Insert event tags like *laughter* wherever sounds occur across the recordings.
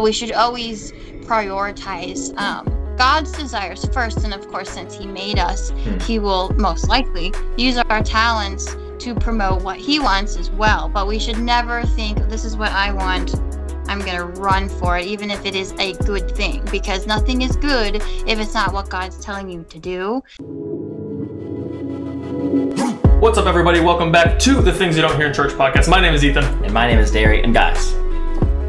we should always prioritize um, God's desires first. And of course, since He made us, Hmm. He will most likely use our talents to promote what He wants as well. But we should never think, this is what I want. I'm going to run for it, even if it is a good thing, because nothing is good if it's not what God's telling you to do. What's up, everybody? Welcome back to the Things You Don't Hear in Church podcast. My name is Ethan. And my name is Derry. And guys,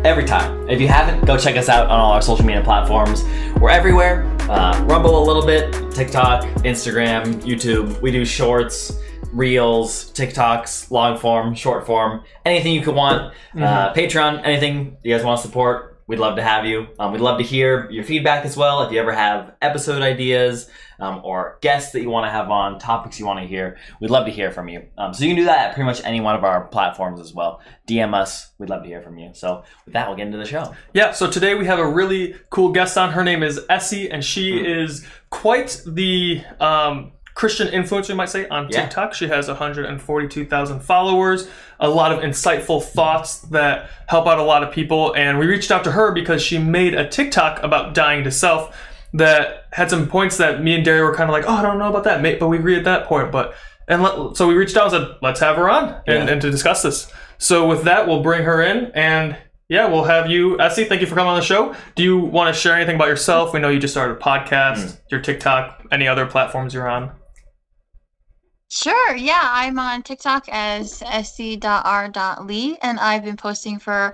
every time, if you haven't, go check us out on all our social media platforms. We're everywhere. Uh, Rumble a little bit, TikTok, Instagram, YouTube. We do shorts, reels, TikToks, long form, short form, anything you could want. Uh, Patreon, anything you guys want to support, we'd love to have you. Um, we'd love to hear your feedback as well. If you ever have episode ideas um, or guests that you want to have on, topics you want to hear, we'd love to hear from you. Um, so you can do that at pretty much any one of our platforms as well. DM us. We'd love to hear from you. So with that, we'll get into the show. Yeah, so today we have a really cool guest on. Her name is Essie, and she is quite the um, Christian influencer, you might say, on Yeah. TikTok. She has 142,000 followers, a lot of insightful thoughts that help out a lot of people. And we reached out to her because she made a TikTok about dying to self that had some points that me and Derry were kind of like, oh, I don't know about that, mate, but we agree at that point. But and let, so we reached out and said, let's have her on and, Yeah. and to discuss this. So with that, we'll bring her in and yeah, we'll have you, Essie. Thank you for coming on the show. Do you want to share anything about yourself? We know you just started a podcast, mm. your TikTok, any other platforms you're on. Sure, yeah, I'm on TikTok as essie.r.lee, and I've been posting for a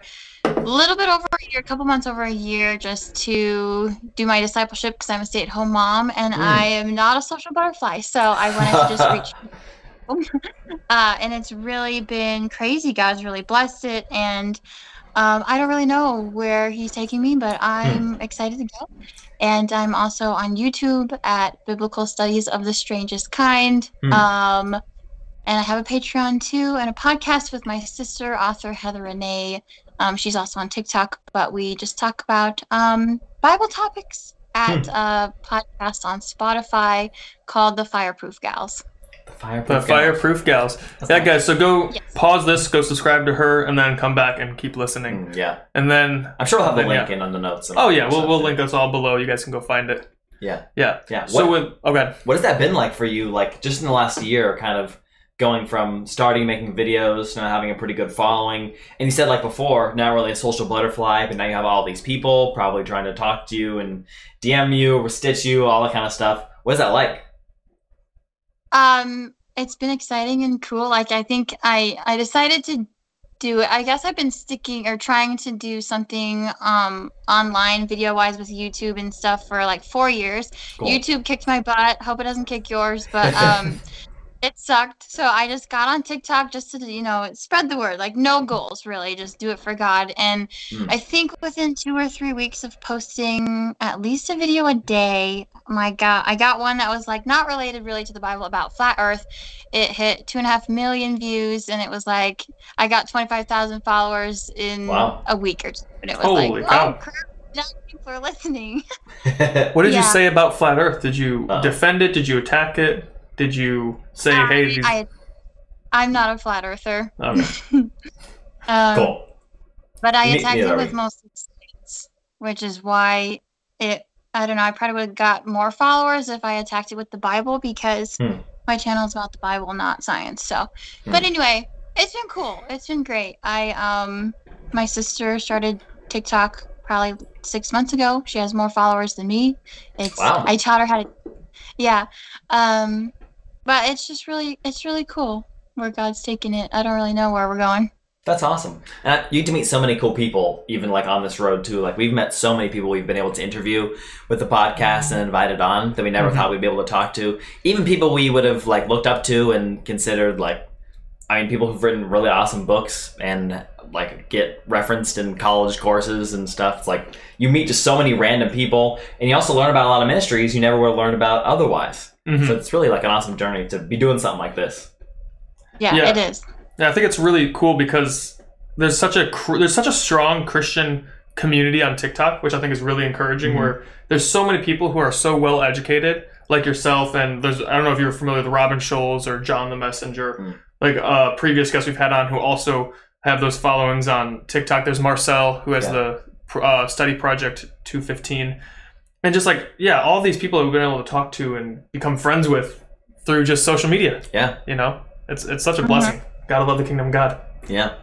little bit over a year, a couple months over a year, just to do my discipleship because I'm a stay at home mom and Mm. I am not a social butterfly. So I wanted to just reach *laughs* *laughs* uh, and it's really been crazy. God's really blessed it, and um, I don't really know where He's taking me, but I'm excited to go. And I'm also on YouTube at Biblical Studies of the Strangest Kind. Hmm. Um, and I have a Patreon too, and a podcast with my sister, author Heather Renee. Um, she's also on TikTok, but we just talk about um, Bible topics at a podcast on Spotify called The Fireproof Gals. The fireproof. The Gals. Fireproof Gals. That's yeah, nice. guys, so go Yes. pause this, go subscribe to her, and then come back and keep listening. Mm, yeah, And then, I'm sure we'll have the link yeah. in on the notes. and oh, yeah, we'll, we'll too. link us all below. You guys can go find it. Yeah, Yeah. yeah. So, What- with, okay. What has that been like for you? Like just in the last year, kind of going from starting making videos to now having a pretty good following. And you said like before, not really a social butterfly, but now you have all these people probably trying to talk to you and DM you or stitch you, all that kind of stuff. What is that like? Um, it's been exciting and cool. Like I think I I decided to do it. I guess I've been sticking or trying to do something um online video wise with YouTube and stuff for like four years. Cool. YouTube kicked my butt. Hope it doesn't kick yours, but um *laughs* it sucked. So I just got on TikTok just to, you know, spread the word. Like no goals really, just do it for God. And Mm. I think within two or three weeks of posting at least a video a day, my God, I got one that was like not related really to the Bible about flat Earth. It hit two and a half million views, and it was like I got twenty five thousand followers in Wow. a week or two. And it was Holy like, cow. oh crap, now people are listening. *laughs* What did you say about Flat Earth? Did you Uh-oh. defend it? Did you attack it? Did you say, hey, these... I, I'm not a flat earther. Okay. *laughs* Um, cool. But I attacked it with mostly science, which is why it. I don't know. I probably would have got more followers if I attacked it with the Bible because Hmm. my channel is about the Bible, not science. So, but Hmm. anyway, it's been cool. It's been great. I um, my sister started TikTok probably six months ago. She has more followers than me. It's Wow. I taught her how to. Yeah, um, but it's just really it's really cool where God's taking it. I don't really know where we're going. That's awesome. And you get to meet so many cool people, even like on this road too. Like we've met so many people we've been able to interview with the podcast and invited on that we never Mhm. thought we'd be able to talk to. Even people we would have like looked up to and considered like, I mean, people who've written really awesome books and like get referenced in college courses and stuff. It's like you meet just so many random people, and you also learn about a lot of ministries you never would have learned about otherwise. Mhm. So it's really like an awesome journey to be doing something like this. Yeah, Yeah. it is. Yeah, I think it's really cool because there's such a cr- there's such a strong Christian community on TikTok, which I think is really encouraging. Mhm. Where there's so many people who are so well educated, like yourself, and there's I don't know if you're familiar with Robin Scholes or John the Messenger, Mm. like uh, previous guests we've had on who also have those followings on TikTok. There's Marcel who has Yeah. the uh, study project 215 and just like yeah all these people we've been able to talk to and become friends with through just social media Yeah. you know it's it's such a blessing gotta love the kingdom of god Yeah.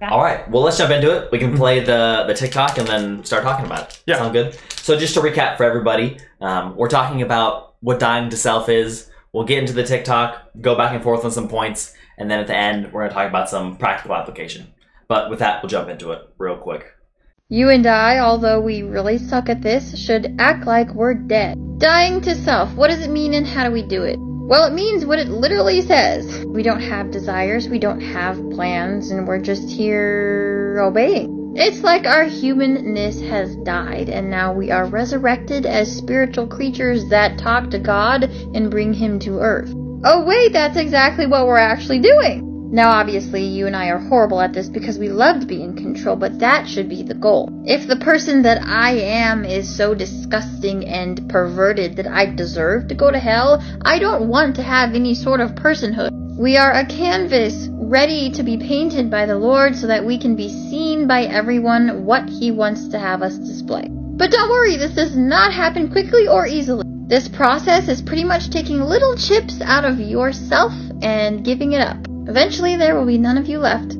Yeah. All right. Well, let's jump into it. We can play the the TikTok and then start talking about it. Yeah. Sound good? So just to recap for everybody, um, we're talking about what dying to self is. We'll get into the TikTok, go back and forth on some points, and then at the end, we're going to talk about some practical application. But with that, we'll jump into it real quick. You and I, although we really suck at this, should act like we're dead. Dying to self. What does it mean and how do we do it? Well, it means what it literally says. We don't have desires, we don't have plans, and we're just here obeying. It's like our humanness has died, and now we are resurrected as spiritual creatures that talk to God and bring Him to earth. Oh, wait, that's exactly what we're actually doing! Now, obviously, you and I are horrible at this because we love to be in control, but that should be the goal. If the person that I am is so disgusting and perverted that I deserve to go to hell, I don't want to have any sort of personhood. We are a canvas ready to be painted by the Lord so that we can be seen by everyone what He wants to have us display. But don't worry, this does not happen quickly or easily. This process is pretty much taking little chips out of yourself and giving it up. Eventually, there will be none of you left.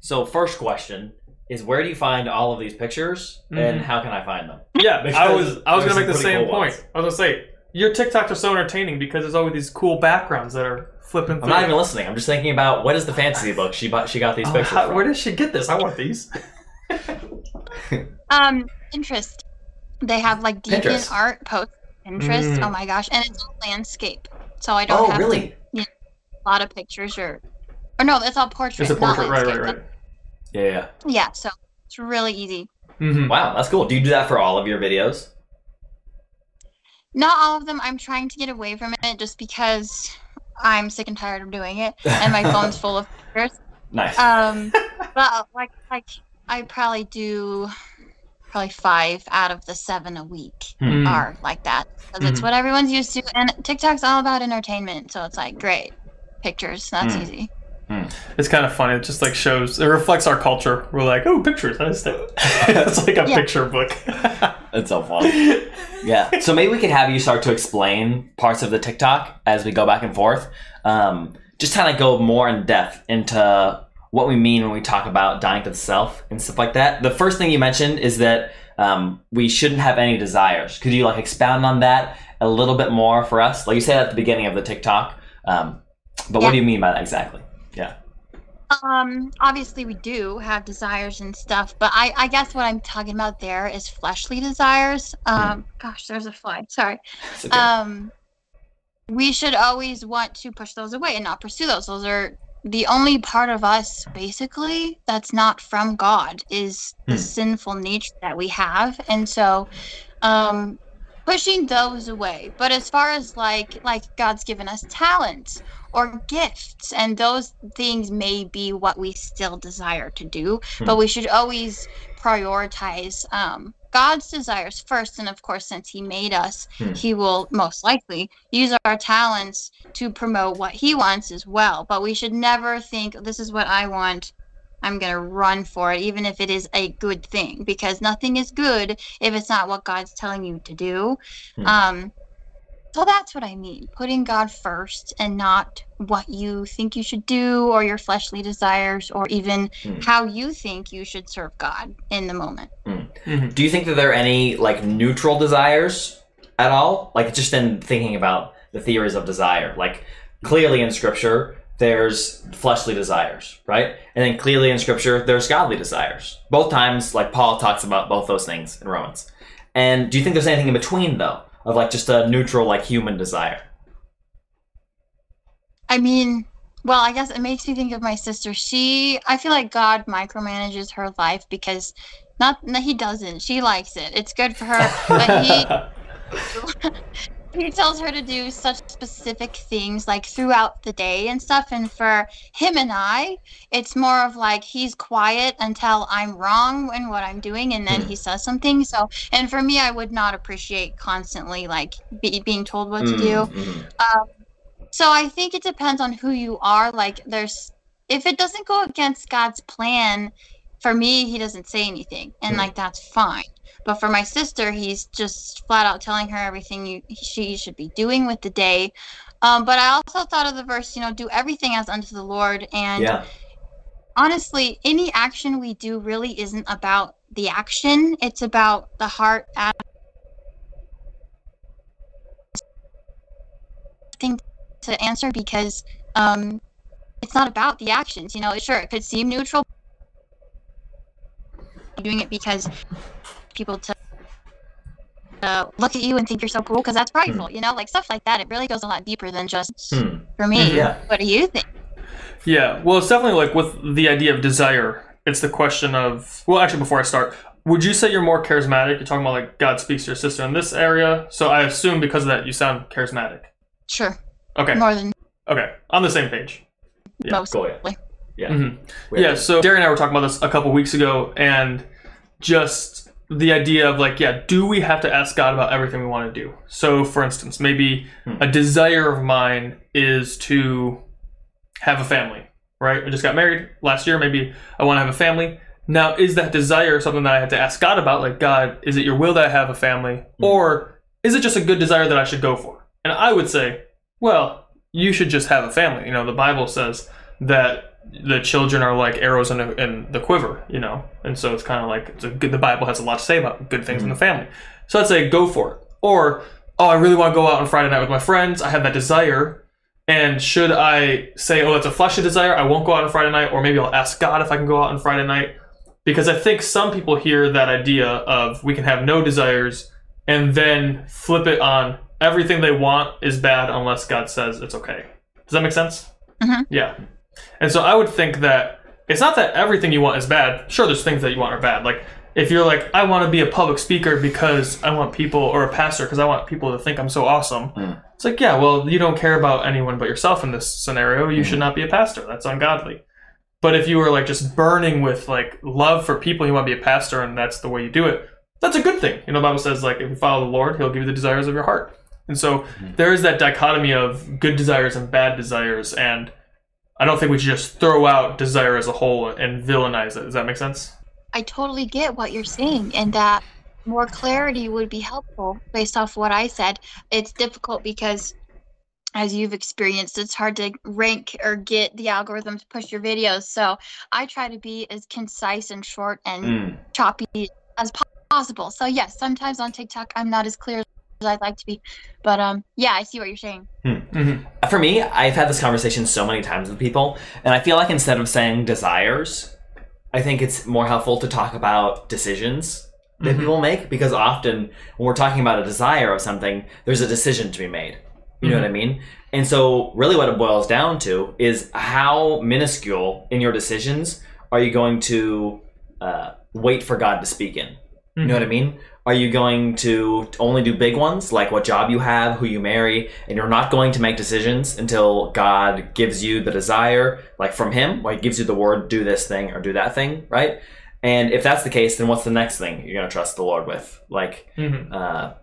So, first question is where do you find all of these pictures, and Mhm. how can I find them? yeah Because i was i was gonna make the same cool point ones. i was gonna say your tiktoks are so entertaining because there's always these cool backgrounds that are flipping I'm through not even listening. I'm just thinking about what is the fantasy book she bought, she got these *laughs* Oh, pictures how- from. where did she get this i want these *laughs* Um, Pinterest. They have like deviant Pinterest. art post Pinterest. Mm. Oh my gosh, and it's all landscape, so I don't oh, have really? to, a lot of pictures or, or no, it's all portrait. it's a not portrait right right right Yeah, yeah. Yeah, so it's really easy. mm-hmm. Wow, that's cool. Do you do that for all of your videos? Not all of them. I'm trying to get away from it just because I'm sick and tired of doing it, and my phone's *laughs* full of pictures. Nice. Um, *laughs* but like like I probably do probably five out of the seven a week Hmm. are like that because it's Mhm. what everyone's used to, and TikTok's all about entertainment, so it's like great pictures. That's Hmm. easy. It's kind of funny. It just like shows. It reflects our culture. We're like, oh, pictures. That's it. *laughs* it's like a Yeah. picture book. *laughs* it's so funny. yeah. So maybe we could have you start to explain parts of the TikTok as we go back and forth. Um, just kind of go more in depth into what we mean when we talk about dying to the self and stuff like that. The first thing you mentioned is that um, we shouldn't have any desires. Could you like expound on that a little bit more for us? Like you said at the beginning of the TikTok. Um, but what do you mean by that exactly? Yeah. Um, obviously we do have desires and stuff, but I, I guess what I'm talking about there is fleshly desires. Um, gosh, there's a fly. Sorry. Okay. Um, we should always want to push those away and not pursue those. Those are the only part of us, basically, that's not from God is the Hmm. sinful nature that we have, and so, um, pushing those away. But as far as like like God's given us talents or gifts, and those things may be what we still desire to do, Hmm. but we should always prioritize um, God's desires first. And of course, since He made us, Hmm. He will most likely use our talents to promote what He wants as well. But we should never think, this is what I want. I'm going to run for it, even if it is a good thing, because nothing is good if it's not what God's telling you to do. Hmm. Um, so that's what I mean putting God first and not what you think you should do or your fleshly desires or even Hmm. how you think you should serve God in the moment. Mhm. Do you think that there are any like neutral desires at all? Like just in thinking about the theories of desire, like clearly in scripture there's fleshly desires, right? And then clearly in scripture there's godly desires. Both times like Paul talks about both those things in Romans. And do you think there's anything in between though of like just a neutral like human desire? I mean, well, I guess it makes me think of my sister. She, I feel like God micromanages her life because not, no, he doesn't. She likes it. It's good for her. But he, *laughs* *laughs* he tells her to do such specific things like throughout the day and stuff and for him and i it's more of like he's quiet until i'm wrong in what i'm doing and then Hmm. he says something so and for me i would not appreciate constantly like be, being told what to do Mm, um, so I think it depends on who you are. Like, there's if it doesn't go against God's plan, for me, he doesn't say anything, and Hmm. like that's fine. But for my sister, he's just flat out telling her everything you, she should be doing with the day. Um, but I also thought of the verse, you know, do everything as unto the Lord. And Yeah. honestly, any action we do really isn't about the action; it's about the heart. at- Thing to answer because um, it's not about the actions. You know, sure, it could seem neutral. Doing it because people to uh, look at you and think you're so cool because that's prideful. You know, like stuff like that. It really goes a lot deeper than just Hmm. for me. Yeah. What do you think? Yeah, well, it's definitely like with the idea of desire. It's the question of well, actually, before I start, would you say you're more charismatic? You're talking about like God speaks to your sister in this area, so I assume because of that you sound charismatic. Sure, Okay, more than okay, on the same page. Yeah, most. Cool. Yeah. Yeah. Mhm. Yeah, so Derry and I were talking about this a couple weeks ago, and just the idea of like, yeah, do we have to ask God about everything we want to do? So, for instance, maybe Hmm. a desire of mine is to have a family, right? I just got married last year. Maybe I want to have a family. Now, is that desire something that I have to ask God about? Like, God, is it your will that I have a family? Or is it just a good desire that I should go for? And I would say, well, you should just have a family. You know, the Bible says that the children are like arrows in, a, in the quiver, you know, and so it's kind of like it's a good, the Bible has a lot to say about good things in the family. So I'd say go for it. Or oh, I really want to go out on Friday night with my friends. I have that desire, and should I say, oh, that's a fleshly desire? I won't go out on Friday night, or maybe I'll ask God if I can go out on Friday night, because I think some people hear that idea of we can have no desires and then flip it on everything they want is bad unless God says it's okay. Does that make sense? Mhm. Yeah. And so I would think that it's not that everything you want is bad. Sure, there's things that you want are bad. Like if you're like, I want to be a public speaker because I want people, or a pastor because I want people to think I'm so awesome. Mm. It's like, yeah, well, you don't care about anyone but yourself in this scenario. You should not be a pastor. That's ungodly. But if you were like just burning with like love for people, you want to be a pastor, and that's the way you do it. That's a good thing. You know, the Bible says like if you follow the Lord, He'll give you the desires of your heart. And so there is that dichotomy of good desires and bad desires, and I don't think we should just throw out desire as a whole and villainize it. Does that make sense? I totally get what you're saying, and that more clarity would be helpful based off what I said. It's difficult because, as you've experienced, it's hard to rank or get the algorithm to push your videos. So I try to be as concise and short and Mm. choppy as possible. So yes, sometimes on TikTok I'm not as clear as I'd like to be, but um, yeah, I see what you're saying. Mm-hmm. For me, I've had this conversation so many times with people, and I feel like instead of saying desires, I think it's more helpful to talk about decisions that Mhm. people make because often when we're talking about a desire of something, there's a decision to be made. You know what I mean? And so, really, what it boils down to is how minuscule in your decisions are you going to uh, wait for God to speak in? You know what I mean? Are you going to only do big ones, like what job you have, who you marry, and you're not going to make decisions until God gives you the desire, like from Him, like gives you the word, do this thing or do that thing, right? And if that's the case, then what's the next thing you're going to trust the Lord with? Like Mm-hmm. uh,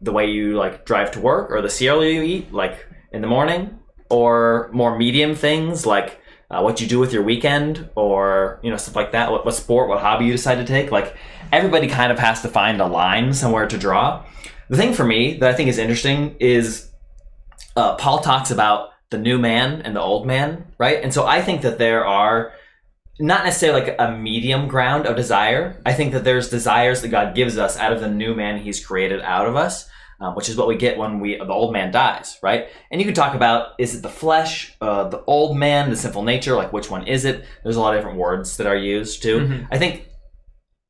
the way you like drive to work, or the cereal you eat, like in the morning, or more medium things like uh, what you do with your weekend, or you know stuff like that. What, what sport, what hobby you decide to take. Like everybody kind of has to find a line somewhere to draw. The thing for me that I think is interesting is uh, Paul talks about the new man and the old man, right? And so I think that there are not necessarily like a medium ground of desire. I think that there's desires that God gives us out of the new man He's created out of us, um, which is what we get when we the old man dies, right? And you can talk about is it the flesh, uh, the old man, the sinful nature, like which one is it? There's a lot of different words that are used too. Mhm. I think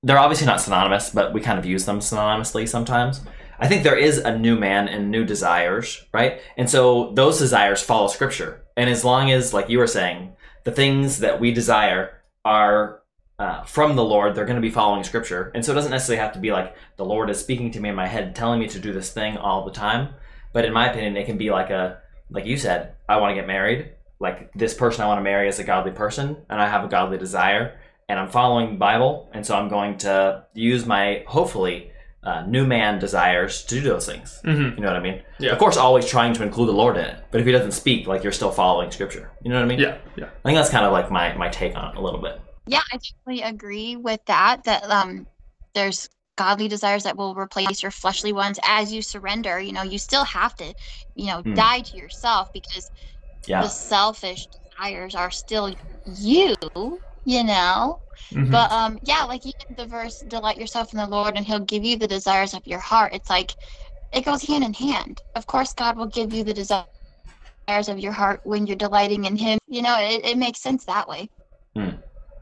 they're obviously not synonymous, but we kind of use them synonymously sometimes. I think there is a new man and new desires, right? And so those desires follow scripture. And as long as, like you were saying, the things that we desire are uh, from the Lord, they're going to be following scripture. And so it doesn't necessarily have to be like the Lord is speaking to me in my head, telling me to do this thing all the time. But in my opinion, it can be like a, like you said, I want to get married. Like this person I want to marry is a godly person, and I have a godly desire, and I'm following the Bible, and so I'm going to use my hopefully uh, new man desires to do those things. Mm-hmm. You know what I mean? Yeah. Of course, always trying to include the Lord in it. But if he doesn't speak, like you're still following Scripture. You know what I mean? Yeah, yeah. I think that's kind of like my my take on it a little bit. Yeah, I definitely agree with that. That um, there's godly desires that will replace your fleshly ones as you surrender. You know, you still have to, you know, Hmm. die to yourself because Yeah. the selfish desires are still you. You know, Mhm. but um, yeah, like even the verse, "Delight yourself in the Lord, and He'll give you the desires of your heart." It's like it goes hand in hand. Of course, God will give you the desires of your heart when you're delighting in Him. You know, it, it makes sense that way.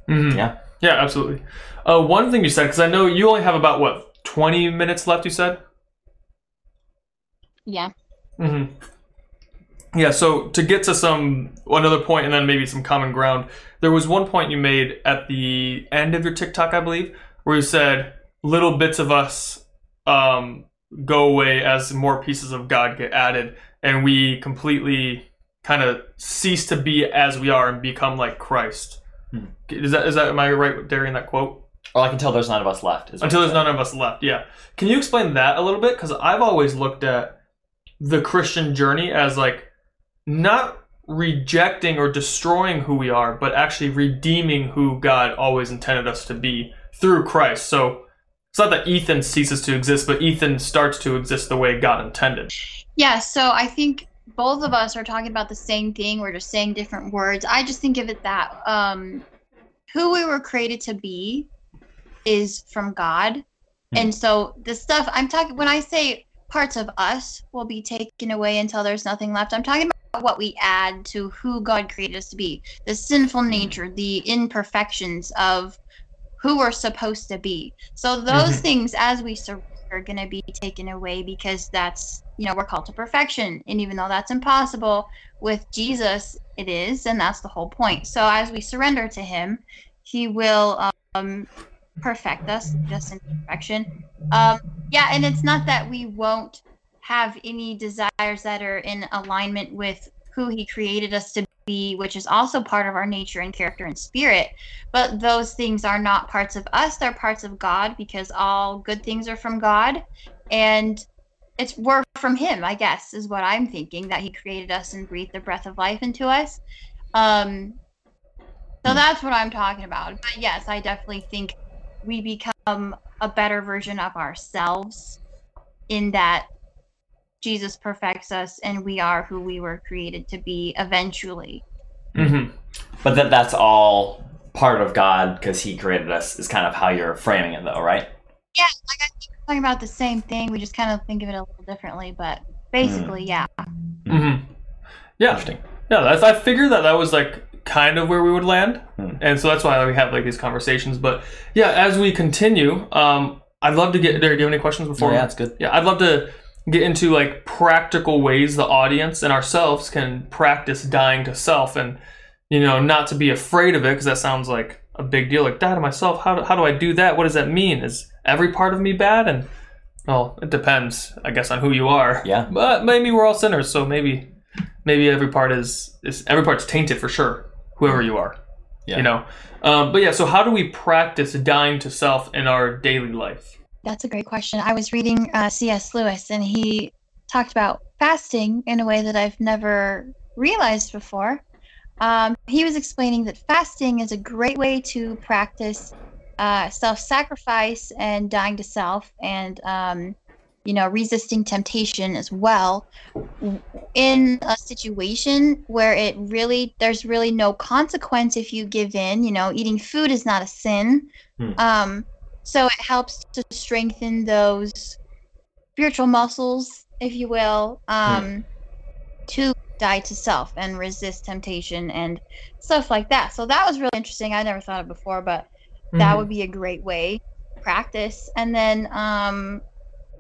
Mhm. Yeah. Yeah, absolutely. Uh, one thing you said, because I know you only have about what twenty minutes left. You said. Yeah. hmm Yeah. So to get to some another point, and then maybe some common ground, there was one point you made at the end of your TikTok, I believe, where you said little bits of us um, go away as more pieces of God get added, and we completely kind of cease to be as we are and become like Christ. Hmm. Is that is that am I right, Darian? That quote. Or like until there's none of us left. is Until you're there's none of us left. Yeah. Can you explain that a little bit? Because I've always looked at the Christian journey as like not rejecting or destroying who we are, but actually redeeming who God always intended us to be through Christ. So it's not that Ethan ceases to exist, but Ethan starts to exist the way God intended. Yeah, so I think both of us are talking about the same thing. We're just saying different words. I just think of it that um, who we were created to be is from God. And so the stuff I'm talking when I say parts of us will be taken away until there's nothing left, I'm talking about what we add to who God created us to be. The sinful nature, the imperfections of who we're supposed to be. So those Mhm. things as we surrender are going to be taken away because that's you know we're called to perfection. And even though that's impossible with jesus it is and that's the whole point. So as we surrender to him he will um, perfect us just in perfection. Um, yeah and it's not that we won't have any desires that are in alignment with who he created us to be which is also part of our nature and character and spirit. But those things are not parts of us they're parts of god because all good things are from god and it's we're from him i guess is what i'm thinking that he created us and breathed the breath of life into us. Um so that's what i'm talking about. But yes i definitely think we become a better version of ourselves in that jesus perfects us and we are who we were created to be eventually hmm But that that's all part of God because He created us. Is kind of how you're framing it, though, right? yeah like i think we're talking about the same thing we just kind of think of it a little differently but basically yeah hmm Yeah. Interesting. Yeah, that's, I figured that that was like kind of where we would land, Hmm. and so that's why we have like these conversations. But yeah, as we continue, um, I'd love to get there. Do you have any questions before? Oh, yeah, that's good. Yeah, I'd love to get into like practical ways the audience and ourselves can practice dying to self, and you know, not to be afraid of it because that sounds like a big deal. Like die to myself. How do, how do I do that? What does that mean? Is every part of me bad? And well, it depends, I guess, on who you are. Yeah. But maybe we're all sinners, so maybe maybe every part is is every part's tainted for sure. Whoever you are, Yeah. you know. Um, but yeah, so how do we practice dying to self in our daily life? That's a great question. I was reading uh, C.S. Lewis, and he talked about fasting in a way that I've never realized before. Um, he was explaining that fasting is a great way to practice uh, self-sacrifice and dying to self, and um, you know, resisting temptation as well. In a situation where it really there's really no consequence if you give in. You know, eating food is not a sin. Hmm. Um, so it helps to strengthen those spiritual muscles, if you will, um, to die to self and resist temptation and stuff like that. So that was really interesting. I never thought of before, but that Mhm. would be a great way to practice. And then um,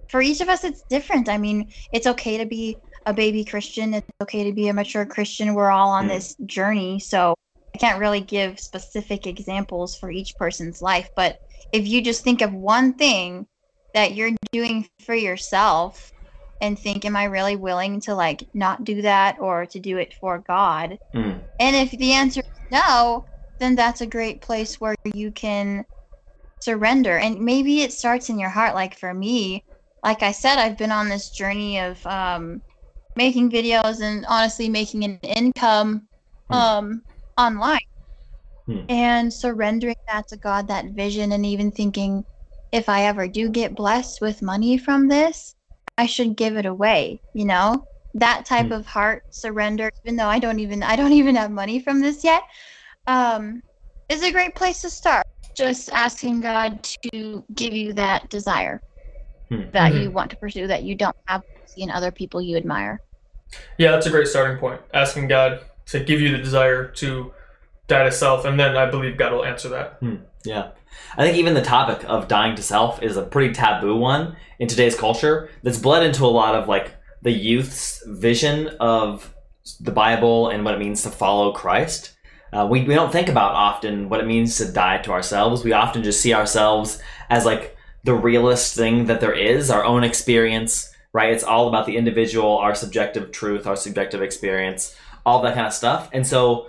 for each of us, it's different. I mean, it's okay to be a baby Christian. It's okay to be a mature Christian. We're all on Mm. this journey. So I can't really give specific examples for each person's life. But if you just think of one thing that you're doing for yourself and think, am I really willing to like not do that or to do it for God? Mm. And if the answer is no, then that's a great place where you can surrender. And maybe it starts in your heart. Like for me, like I said, I've been on this journey of um, making videos and honestly making an income Hmm. um, online. Hmm. and surrendering that to God, that vision, and even thinking, if I ever do get blessed with money from this, I should give it away. You know, that type Hmm. of heart surrender, even though I don't even I don't *laughs* even have money from this yet, um, is a great place to start. Just asking God to give you that desire Hmm. that Mhm. you want to pursue that you don't have in other people you admire. Yeah, that's a great starting point. Asking God to give you the desire to die to self, and then I believe God will answer that. Yeah. I think even the topic of dying to self is a pretty taboo one in today's culture that's bled into a lot of like the youth's vision of the Bible and what it means to follow Christ. Uh, we, we don't think about often what it means to die to ourselves. We often just see ourselves as like the realest thing that there is, our own experience, right? It's all about the individual, our subjective truth, our subjective experience, all that kind of stuff. And so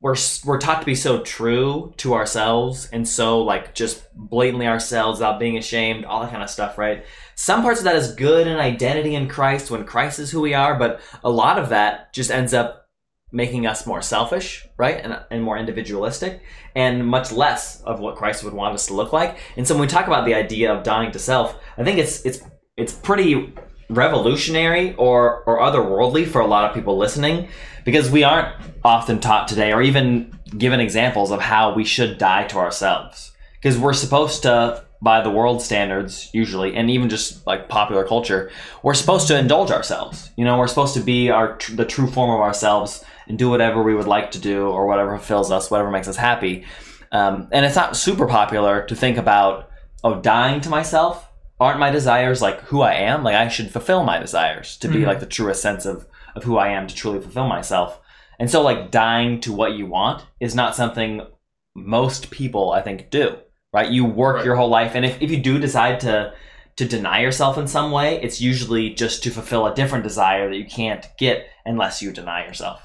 we're we're taught to be so true to ourselves and so like just blatantly ourselves without being ashamed, all that kind of stuff, right? Some parts of that is good in identity in Christ when Christ is who we are, but a lot of that just ends up making us more selfish, right? And, and more individualistic, and much less of what Christ would want us to look like. And so when we talk about the idea of dying to self, I think it's it's it's pretty revolutionary or or otherworldly for a lot of people listening because we aren't often taught today or even given examples of how we should die to ourselves. Because we're supposed to by the world standards usually and even just like popular culture we're supposed to indulge ourselves. You know we're supposed to be our the true form of ourselves and do whatever we would like to do or whatever fulfills us whatever makes us happy. Um, and it's not super popular to think about oh dying to myself aren't my desires like who i am like i should fulfill my desires to be Mhm. like the truest sense of of who i am to truly fulfill myself and so like dying to what you want is not something most people i think do right you work Right. your whole life and if, if you do decide to to deny yourself in some way it's usually just to fulfill a different desire that you can't get unless you deny yourself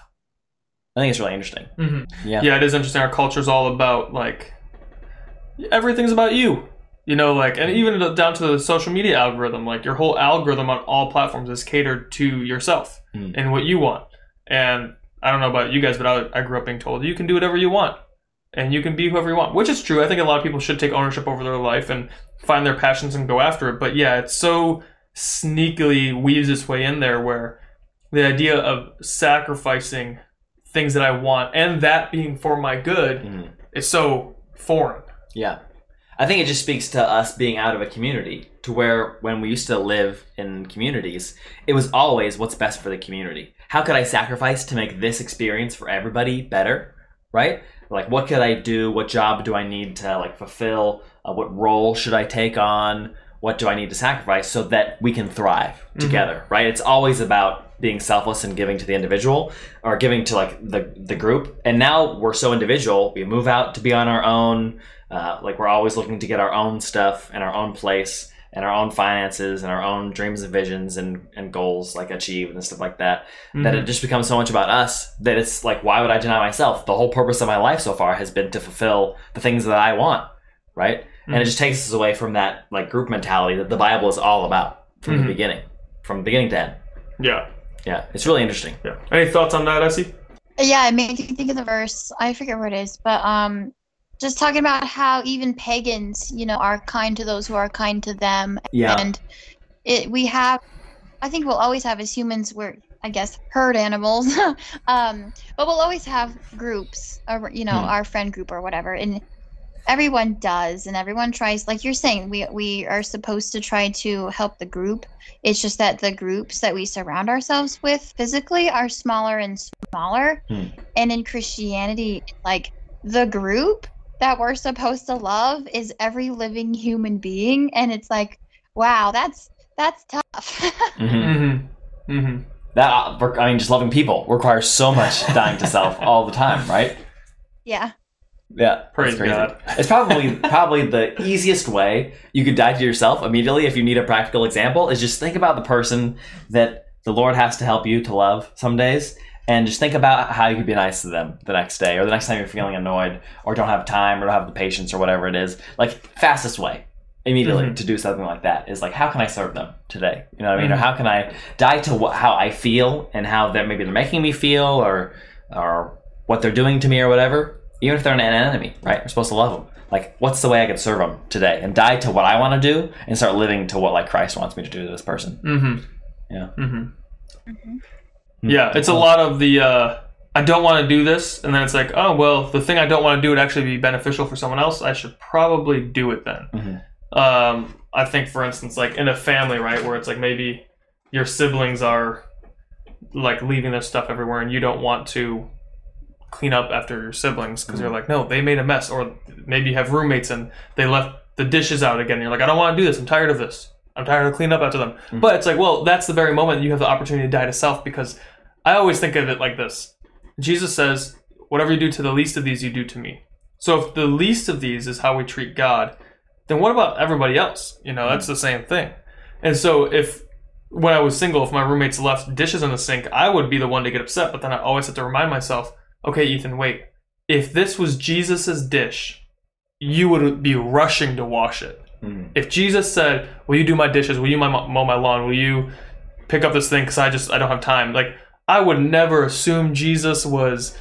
i think it's really interesting hmm Yeah. yeah, it is interesting. Our culture's all about like everything's about you. You know, like, and even down to the social media algorithm, like your whole algorithm on all platforms is catered to yourself Mm. and what you want. And I don't know about you guys, but I, I grew up being told you can do whatever you want and you can be whoever you want, which is true. I think a lot of people should take ownership over their life and find their passions and go after it. But yeah, it's so sneakily weaves its way in there where the idea of sacrificing things that I want and that being for my good Mhm. is so foreign. Yeah. I think it just speaks to us being out of a community to where when we used to live in communities, it was always what's best for the community. How could I sacrifice to make this experience for everybody better? Right? Like, what could I do? What job do I need to like fulfill? Uh, what role should I take on? What do I need to sacrifice so that we can thrive together? Right? It's always about being selfless and giving to the individual or giving to like the the group. And now we're so individual. We move out to be on our own. Uh, like we're always looking to get our own stuff and our own place and our own finances and our own dreams and visions and, and goals like achieved and stuff like that that it just becomes so much about us that it's like why would i deny myself the whole purpose of my life so far has been to fulfill the things that i want right and it Mhm. just takes us away from that like group mentality that the bible is all about from Mhm. the beginning from beginning to end yeah, yeah it's really interesting yeah. Any thoughts on that, Essie? Yeah, it made me think of the verse. I forget where it is, but um, just talking about how even pagans, you know, are kind to those who are kind to them, yeah and it we have, I think we'll always have as humans, we're I guess herd animals, *laughs* um, but we'll always have groups, or you know, Hmm. our friend group or whatever, and everyone does, and everyone tries. Like you're saying, we we are supposed to try to help the group. It's just that the groups that we surround ourselves with physically are smaller and smaller. Hmm. And in Christianity, like the group that we're supposed to love is every living human being. And it's like, wow, that's that's tough. *laughs* Mhm. Mm-hmm. Mm-hmm. that uh, i mean just loving people requires so much *laughs* dying to self all the time right yeah. Yeah, Praise crazy. God. It's probably probably the easiest way you could die to yourself immediately if you need a practical example is just think about the person that the Lord has to help you to love some days and just think about how you could be nice to them the next day or the next time you're feeling annoyed or don't have time or don't have the patience or whatever it is. Like fastest way immediately Mhm. to do something like that is like how can I serve them today? You know what I mean? Or Mhm. how can I die to what, how I feel and how that maybe they're making me feel or or what they're doing to me or whatever even if they're an enemy, right? We're supposed to love them. Like, what's the way I could serve them today and die to what I want to do and start living to what like Christ wants me to do to this person? Mm-hmm. Yeah. Mm-hmm. Yeah, it's a lot of the uh, I don't want to do this, and then it's like, oh well, the thing I don't want to do would actually be beneficial for someone else. I should probably do it then. Mhm. Um, I think, for instance, like in a family, right, where it's like maybe your siblings are like leaving their stuff everywhere, and you don't want to clean up after your siblings because you're like, no, they made a mess, or maybe you have roommates and they left the dishes out again. And you're like, I don't want to do this. I'm tired of this. I'm tired of cleaning up after them. Mm. But it's like, well, that's the very moment you have the opportunity to die to self because I always think of it like this. Jesus says, whatever you do to the least of these, you do to me. So if the least of these is how we treat God, then what about everybody else? You know, that's mm. the same thing. And so if when I was single, if my roommates left dishes in the sink, I would be the one to get upset. But then I always have to remind myself, okay, Ethan, wait. If this was Jesus's dish, you would be rushing to wash it. Mhm. If Jesus said, "Will you do my dishes? Will you mow mow my lawn? Will you pick up this thing because I just I don't have time?" Like I would never assume Jesus was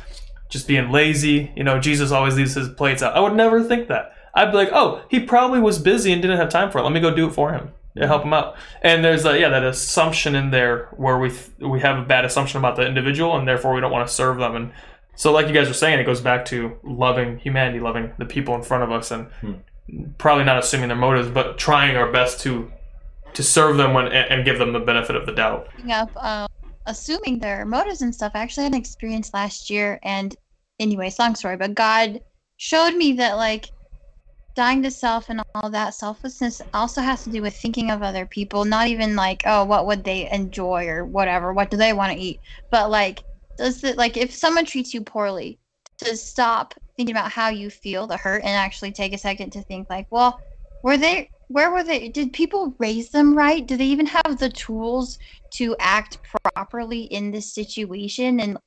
just being lazy. You know, Jesus always leaves his plates out. I would never think that. I'd be like, "Oh, he probably was busy and didn't have time for it. Let me go do it for him." Yeah, help him out. And there's a, yeah that assumption in there where we th- we have a bad assumption about the individual and therefore we don't want to serve them. And so, like you guys were saying, it goes back to loving humanity, loving the people in front of us, and probably not assuming their motives, but trying our best to to serve them when and, give them the benefit of the doubt. Up, um, assuming their motives and stuff. I actually had an experience last year, and anyways, long story, but God showed me that like dying to self and all that selflessness also has to do with thinking of other people, not even like oh what would they enjoy or whatever, what do they want to eat, but like does it like if someone treats you poorly, to stop thinking about how you feel, the hurt, and actually take a second to think like, well, were they where were they did people raise them right? Do they even have the tools to act properly in this situation and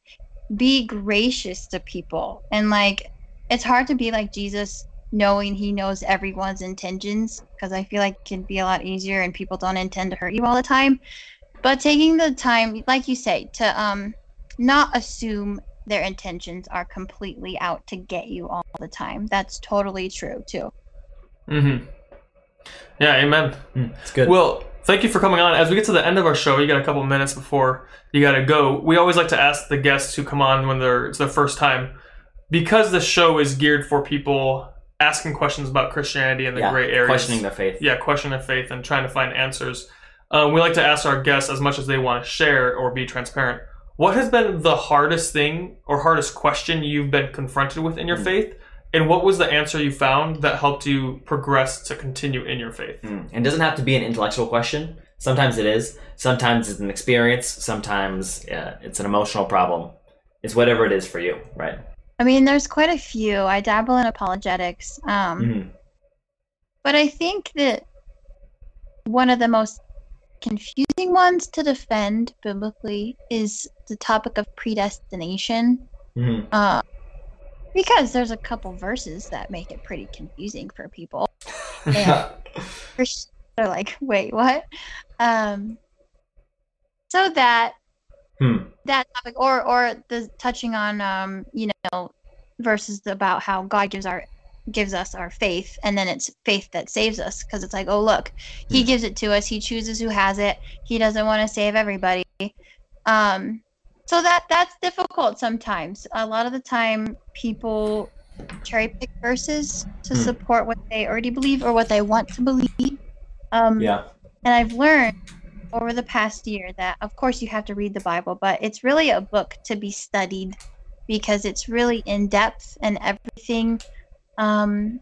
be gracious to people? And like it's hard to be like jesus knowing he knows everyone's intentions because i feel like it can be a lot easier and people don't intend to hurt you all the time. But taking the time like you say to um not assume their intentions are completely out to get you all the time that's totally true too Mm-hmm. Yeah, amen. Mm, it's good. Well, thank you for coming on. As we get to the end of our show, you got a couple minutes before you got to go. We always like to ask the guests who come on when they're it's their first time, because the show is geared for people asking questions about Christianity and the yeah, gray areas, questioning their faith. yeah, questioning their faith and trying to find answers. Um, we like to ask our guests as much as they want to share or be transparent. What has been the hardest thing or hardest question you've been confronted with in your faith? And what was the answer you found that helped you progress to continue in your faith? Mm. And it doesn't have to be an intellectual question. Sometimes it is. Sometimes it's an experience. Sometimes yeah, it's an emotional problem. It's whatever it is for you, right? I mean, there's quite a few. I dabble in apologetics, um, Mhm. but I think that one of the most confusing ones to defend biblically is the topic of predestination, Mhm. uh, because there's a couple verses that make it pretty confusing for people. *laughs* Yeah. Christians are like, wait, what? Um, so that Hmm. that topic, or or the touching on, um, you know, verses about how God gives our gives us our faith, and then it's faith that saves us, because it's like, oh look, He Hmm. gives it to us. He chooses who has it. He doesn't want to save everybody. Um, so that that's difficult sometimes. A lot of the time, people cherry pick verses to Hmm. support what they already believe or what they want to believe. Um, Yeah. and I've learned over the past year that, of course, you have to read the Bible, but it's really a book to be studied because it's really in depth and everything um,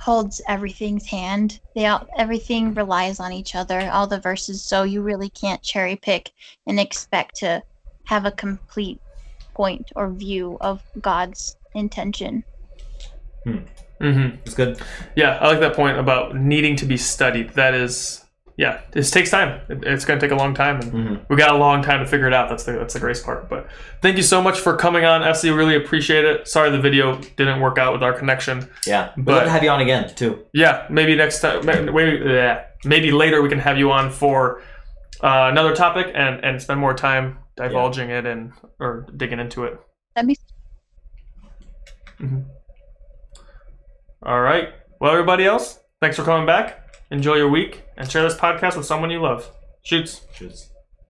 holds everything's hand. They all, everything relies on each other, all the verses. So you really can't cherry pick and expect to have a complete point or view of God's intention. Mm-hmm. It's good. Yeah, I like that point about needing to be studied. That is, yeah, this takes time. It, it's going to take a long time, and Mhm. we got a long time to figure it out. That's the that's the grace part. But thank you so much for coming on, Essie. Really appreciate it. Sorry the video didn't work out with our connection. Yeah. We'd But- love to have you on again too. Yeah, maybe next time. Maybe, yeah, maybe later we can have you on for uh, another topic and and spend more time divulging it and or digging into it. That'd be All right. Well, everybody else, thanks for coming back. Enjoy your week and share this podcast with someone you love. Shoots. Shoots.